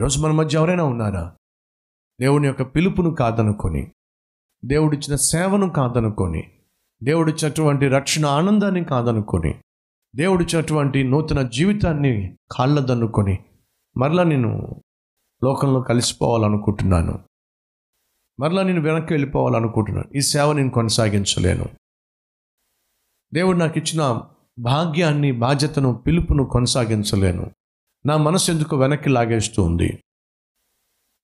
ఈరోజు మన మధ్య ఎవరైనా ఉన్నారా? దేవుని యొక్క పిలుపును కాదనుకొని దేవుడిచ్చిన సేవను కాదనుకొని దేవుడిచ్చినటువంటి రక్షణ ఆనందాన్ని కాదనుకొని దేవుడిచ్చినటువంటి నూతన జీవితాన్ని కాళ్ళదన్నుకొని మరలా నేను లోకంలో కలిసిపోవాలనుకుంటున్నాను. మరలా నేను వెనక్కి వెళ్ళిపోవాలనుకుంటున్నాను. ఈ సేవ నేను కొనసాగించలేను. దేవుడు నాకు ఇచ్చిన భాగ్యాన్ని బాధ్యతను పిలుపును కొనసాగించలేను. నా మనసు ఎందుకు వెనక్కి లాగేస్తూ ఉంది?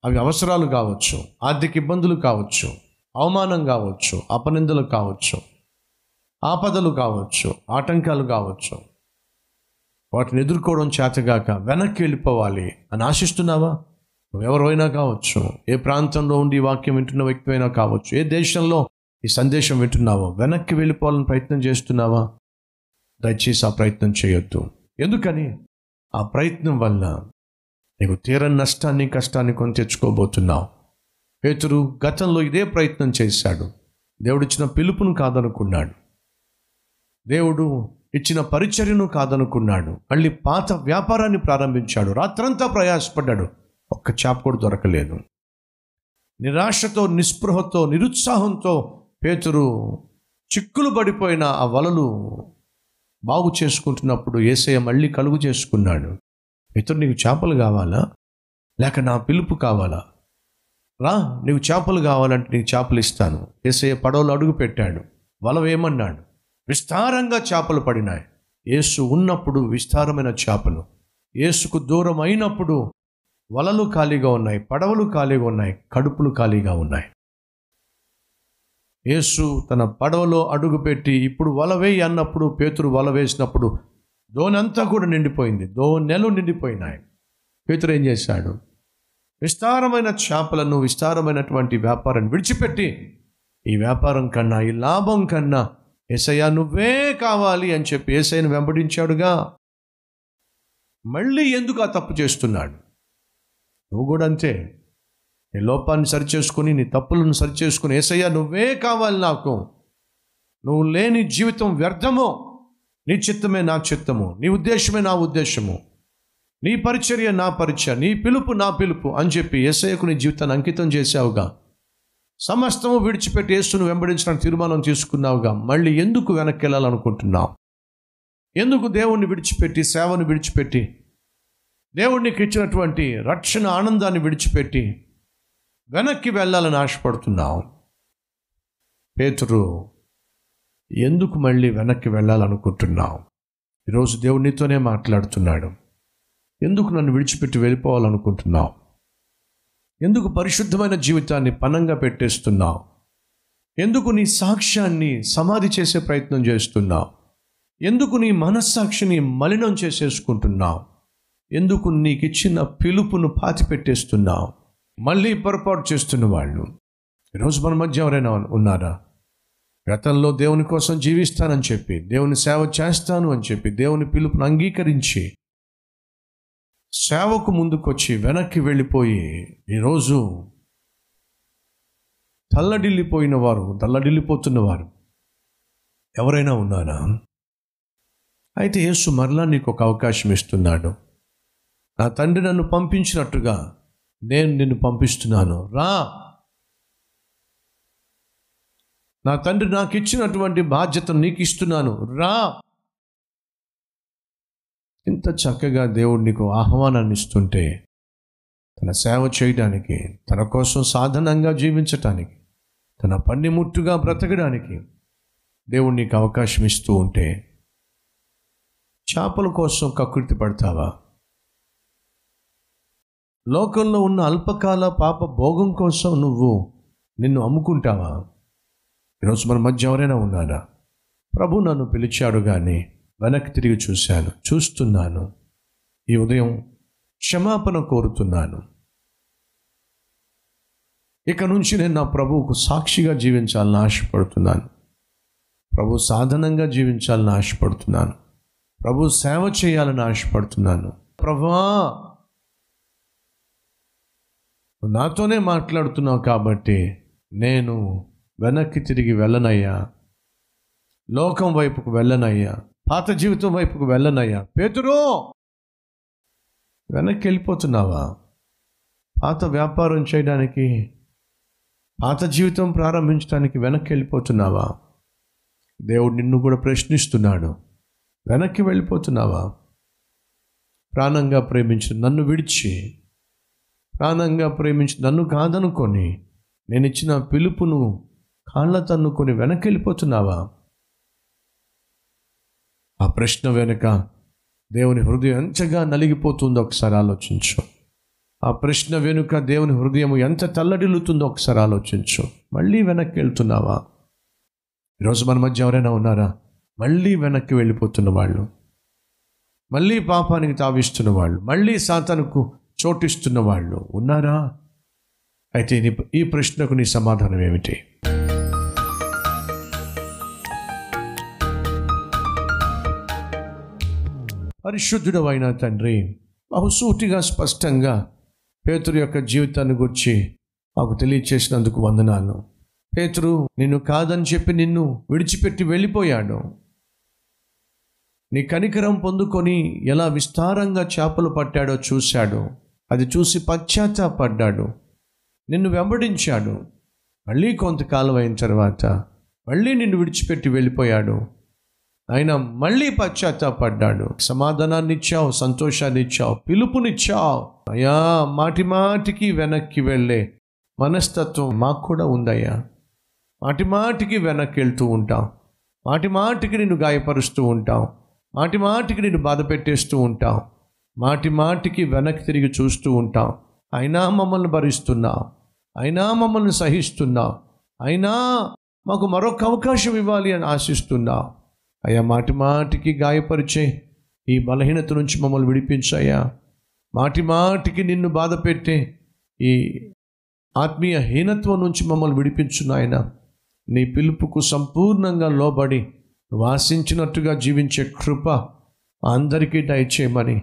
అవి అవసరాలు కావచ్చు ఆర్థిక ఇబ్బందులు కావచ్చు అవమానం కావచ్చు అపనిందలు కావచ్చు ఆపదలు కావచ్చు ఆటంకాలు కావచ్చు. వాటిని ఎదుర్కోవడం చేతగాక వెనక్కి వెళ్ళిపోవాలి అని ఆశిస్తున్నావా? నువ్వెవరైనా కావచ్చు ఏ ప్రాంతంలో ఉండి ఈ వాక్యం వింటున్న వ్యక్తి అయినా కావచ్చు ఏ దేశంలో ఈ సందేశం వింటున్నావో వెనక్కి వెళ్ళిపోవాలని ప్రయత్నం చేస్తున్నావా? దయచేసి ఆ ప్రయత్నం చేయొద్దు. ఎందుకని? ఆ ప్రయత్నం వల్ల నీకు తీరని నష్టాన్ని కష్టాన్ని కొని తెచ్చుకోబోతున్నావు. పేతురు గతంలో ఇదే ప్రయత్నం చేశాడు. దేవుడిచ్చిన పిలుపును కాదనుకున్నాడు. దేవుడు ఇచ్చిన పరిచర్యను కాదనుకున్నాడు. మళ్ళీ పాత వ్యాపారాన్ని ప్రారంభించాడు. రాత్రంతా ప్రయాసపడ్డాడు. ఒక్క చాప కూడా దొరకలేదు. నిరాశతో నిస్పృహతో నిరుత్సాహంతో పేతురు చిక్కులు పడిపోయిన ఆ వలలు బాగు చేసుకుంటున్నప్పుడు ఏసయ్య మళ్ళీ కలుగు చేసుకున్నాడు. ఇతరు నీకు చేపలు కావాలా? లేక నా పిలుపు కావాలా? రా నీకు చేపలు కావాలంటే నీకు చేపలు ఇస్తాను. ఏసయ్య పడవలు అడుగు పెట్టాడు. వల వేయమన్నాడు విస్తారంగా చేపలు పడినాయి. ఏసు ఉన్నప్పుడు విస్తారమైన చేపలు. ఏసుకు దూరం అయినప్పుడు వలలు ఖాళీగా ఉన్నాయి పడవలు ఖాళీగా ఉన్నాయి కడుపులు ఖాళీగా ఉన్నాయి. యేసు తన పడవలో అడుగుపెట్టి ఇప్పుడు వల వేయి అన్నప్పుడు పేతురు వల వేసినప్పుడు దోనంతా కూడా నిండిపోయింది. దోనెలు నిండిపోయినాయి. పేతురు ఏం చేశాడు? విస్తారమైన చేపలను విస్తారమైనటువంటి వ్యాపారాన్ని విడిచిపెట్టి ఈ వ్యాపారం కన్నా ఈ లాభం కన్నా ఏసయ్యా నువ్వే కావాలి అని చెప్పి ఏసయ్యను వెంబడించాడుగా. మళ్ళీ ఎందుకు ఆ తప్పు చేస్తున్నాడు? నువ్వు కూడా అంతే. నీ లోపాన్ని సరిచేసుకుని నీ తప్పులను సరిచేసుకుని ఏసయ్య నువ్వే కావాలి నాకు. నువ్వు లేని జీవితం వ్యర్థము నీ చిత్తమే నా చిత్తము నీ ఉద్దేశమే నా ఉద్దేశము. నీ పరిచర్య నా పరిచయ నీ పిలుపు నా పిలుపు అని చెప్పి ఏసయ్యకు నీ జీవితాన్ని అంకితం చేసావుగా సమస్తము విడిచిపెట్టి యేసును వెంబడించడానికి తీర్మానం తీసుకున్నావుగా. మళ్ళీ ఎందుకు వెనక్కి వెళ్ళాలనుకుంటున్నావు ఎందుకు దేవుణ్ణి విడిచిపెట్టి సేవను విడిచిపెట్టి దేవుడికి ఇచ్చినటువంటి రక్షణ ఆనందాన్ని విడిచిపెట్టి వెనక్కి వెళ్ళాలని ఆశపడుతున్నావు. పేతురు ఎందుకు మళ్ళీ వెనక్కి వెళ్ళాలనుకుంటున్నావు? ఈరోజు దేవుడు నీతోనే మాట్లాడుతున్నాడు. ఎందుకు నన్ను విడిచిపెట్టి వెళ్ళిపోవాలనుకుంటున్నావు? ఎందుకు పరిశుద్ధమైన జీవితాన్ని పనంగా పెట్టేస్తున్నావు? ఎందుకు నీ సాక్ష్యాన్ని సమాధి చేసే ప్రయత్నం చేస్తున్నావు? ఎందుకు నీ మనస్సాక్షిని మలినం చేసేసుకుంటున్నావు? ఎందుకు నీకు ఇచ్చిన పిలుపును పాతిపెట్టేస్తున్నావు? మళ్ళీ పొరపాటు చేస్తున్న వాళ్ళు. ఈరోజు మన మధ్య ఎవరైనా ఉన్నారా? గతంలో దేవుని కోసం జీవిస్తానని చెప్పి దేవుని సేవ చేస్తాను అని చెప్పి దేవుని పిలుపును అంగీకరించి సేవకు ముందుకొచ్చి వెనక్కి వెళ్ళిపోయి ఈరోజు తల్లడిల్లిపోయిన వారు తల్లడిల్లిపోతున్న వారు ఎవరైనా ఉన్నారా? అయితే యేసు మరలా నీకు ఒక అవకాశం ఇస్తున్నాడు. నా తండ్రి నన్ను పంపించినట్టుగా నేను నిన్ను పంపిస్తున్నాను. రా. నా తండ్రి నాకు ఇచ్చినటువంటి బాధ్యతను నీకు ఇస్తున్నాను రా. ఇంత చక్కగా దేవుడు నీకు ఆహ్వానాన్ని ఇస్తుంటే తన సేవ చేయడానికి తన కోసం సాధనంగా జీవించటానికి తన పన్నిముట్టుగా బ్రతకడానికి దేవుడు నీకు అవకాశం ఇస్తూ ఉంటే చేపల కోసం కకృతి పడతావా? లోకంలో ఉన్న అల్పకాల పాప భోగం కోసం నువ్వు నిన్ను అమ్ముకుంటావా? ఈరోజు మన మధ్య ఎవరైనా ఉన్నారా? ప్రభు నన్ను పిలిచాడు కానీ వెనక్కి తిరిగి చూశాను చూస్తున్నాను. ఈ ఉదయం క్షమాపణ కోరుతున్నాను. ఇక నుంచి నేను నా ప్రభువుకు సాక్షిగా జీవించాలని ఆశపడుతున్నాను. ప్రభు సాధనంగా జీవించాలని ఆశపడుతున్నాను. ప్రభు సేవ చేయాలని ఆశపడుతున్నాను. ప్రభా నాతోనే మాట్లాడుతున్నావు కాబట్టి నేను వెనక్కి తిరిగి వెళ్ళనయ్యా. లోకం వైపుకు వెళ్ళనయ్యా. పాత జీవితం వైపుకు వెళ్ళనయ్యా. పేతురు! వెనక్కి వెళ్ళిపోతున్నావా? పాత వ్యాపారం చేయడానికి పాత జీవితం ప్రారంభించడానికి వెనక్కి వెళ్ళిపోతున్నావా? దేవుడు నిన్ను కూడా ప్రశ్నిస్తున్నాడు. వెనక్కి వెళ్ళిపోతున్నావా? ప్రాణంగా ప్రేమించిన నన్ను విడిచి ప్రాణంగా ప్రేమించి నన్ను కాదనుకొని నేను ఇచ్చిన పిలుపును కాళ్ళ తన్నుకొని వెనక్కి వెళ్ళిపోతున్నావా ఆ ప్రశ్న వెనుక దేవుని హృదయం ఎంతగా నలిగిపోతుందో ఒకసారి ఆలోచించు. ఆ ప్రశ్న వెనుక దేవుని హృదయం ఎంత తల్లడిల్లుతుందో ఒకసారి ఆలోచించు. మళ్ళీ వెనక్కి వెళ్తున్నావా ఈరోజు మన మధ్య ఎవరైనా ఉన్నారా? మళ్ళీ వెనక్కి వెళ్ళిపోతున్న వాళ్ళు. మళ్ళీ పాపానికి తావిస్తున్న వాళ్ళు. మళ్ళీ సాతనకు చోటిస్తున్న వాళ్ళు ఉన్నారా? అయితే నీ- ఈ ప్రశ్నకు నీ సమాధానం ఏమిటి? పరిశుద్ధుడు అయిన తండ్రి బహుసూటిగా స్పష్టంగా పేతురు యొక్క జీవితాన్ని గురించి మాకు తెలియచేసినందుకు వందనాలు. పేతురు నిన్ను కాదని చెప్పి నిన్ను విడిచిపెట్టి వెళ్ళిపోయాడు. నీ కనికరం పొందుకొని ఎలా విస్తారంగా చేపలు పట్టాడో చూశాడు. అది చూసి పశ్చాత్తాపడ్డాడు. నిన్ను వెంబడించాడు. మళ్ళీ కొంతకాలం అయిన తర్వాత మళ్ళీ నిన్ను విడిచిపెట్టి వెళ్ళిపోయాడు. ఆయన మళ్ళీ పశ్చాత్తాపడ్డాడు. సమాధానాన్ని ఇచ్చావు సంతోషాన్ని ఇచ్చావు పిలుపునిచ్చావు. అయ్యా మాటి మాటికి వెనక్కి వెళ్ళే మనస్తత్వం మాకు కూడా ఉందయ్యా. మాటి మాటికి వెనక్కి వెళ్తూ ఉంటాం మాటి మాటికి నిన్ను గాయపరుస్తూ ఉంటాం మాటి మాటికి నిన్ను బాధ పెట్టేస్తూ ఉంటాం మాటి మాటికి వెనక్కి తిరిగి చూస్తూ ఉంటాం. అయినా మమ్మల్ని భరిస్తున్నావు అయినా మమ్మల్ని సహిస్తున్నావు అయినా మాకు మరొక అవకాశం ఇవ్వాలి అని ఆశిస్తున్నావు అయ్యా మాటి మాటికి గాయపరిచే ఈ బలహీనత నుంచి మమ్మల్ని విడిపించాయా మాటి మాటికి నిన్ను బాధ పెట్టే ఈ ఆత్మీయ హీనత్వం నుంచి మమ్మల్ని విడిపించున్నాయన నీ పిలుపుకు సంపూర్ణంగా లోబడి నువ్వు ఆశించినట్టుగా జీవించే కృప అందరికీ దయచేయమని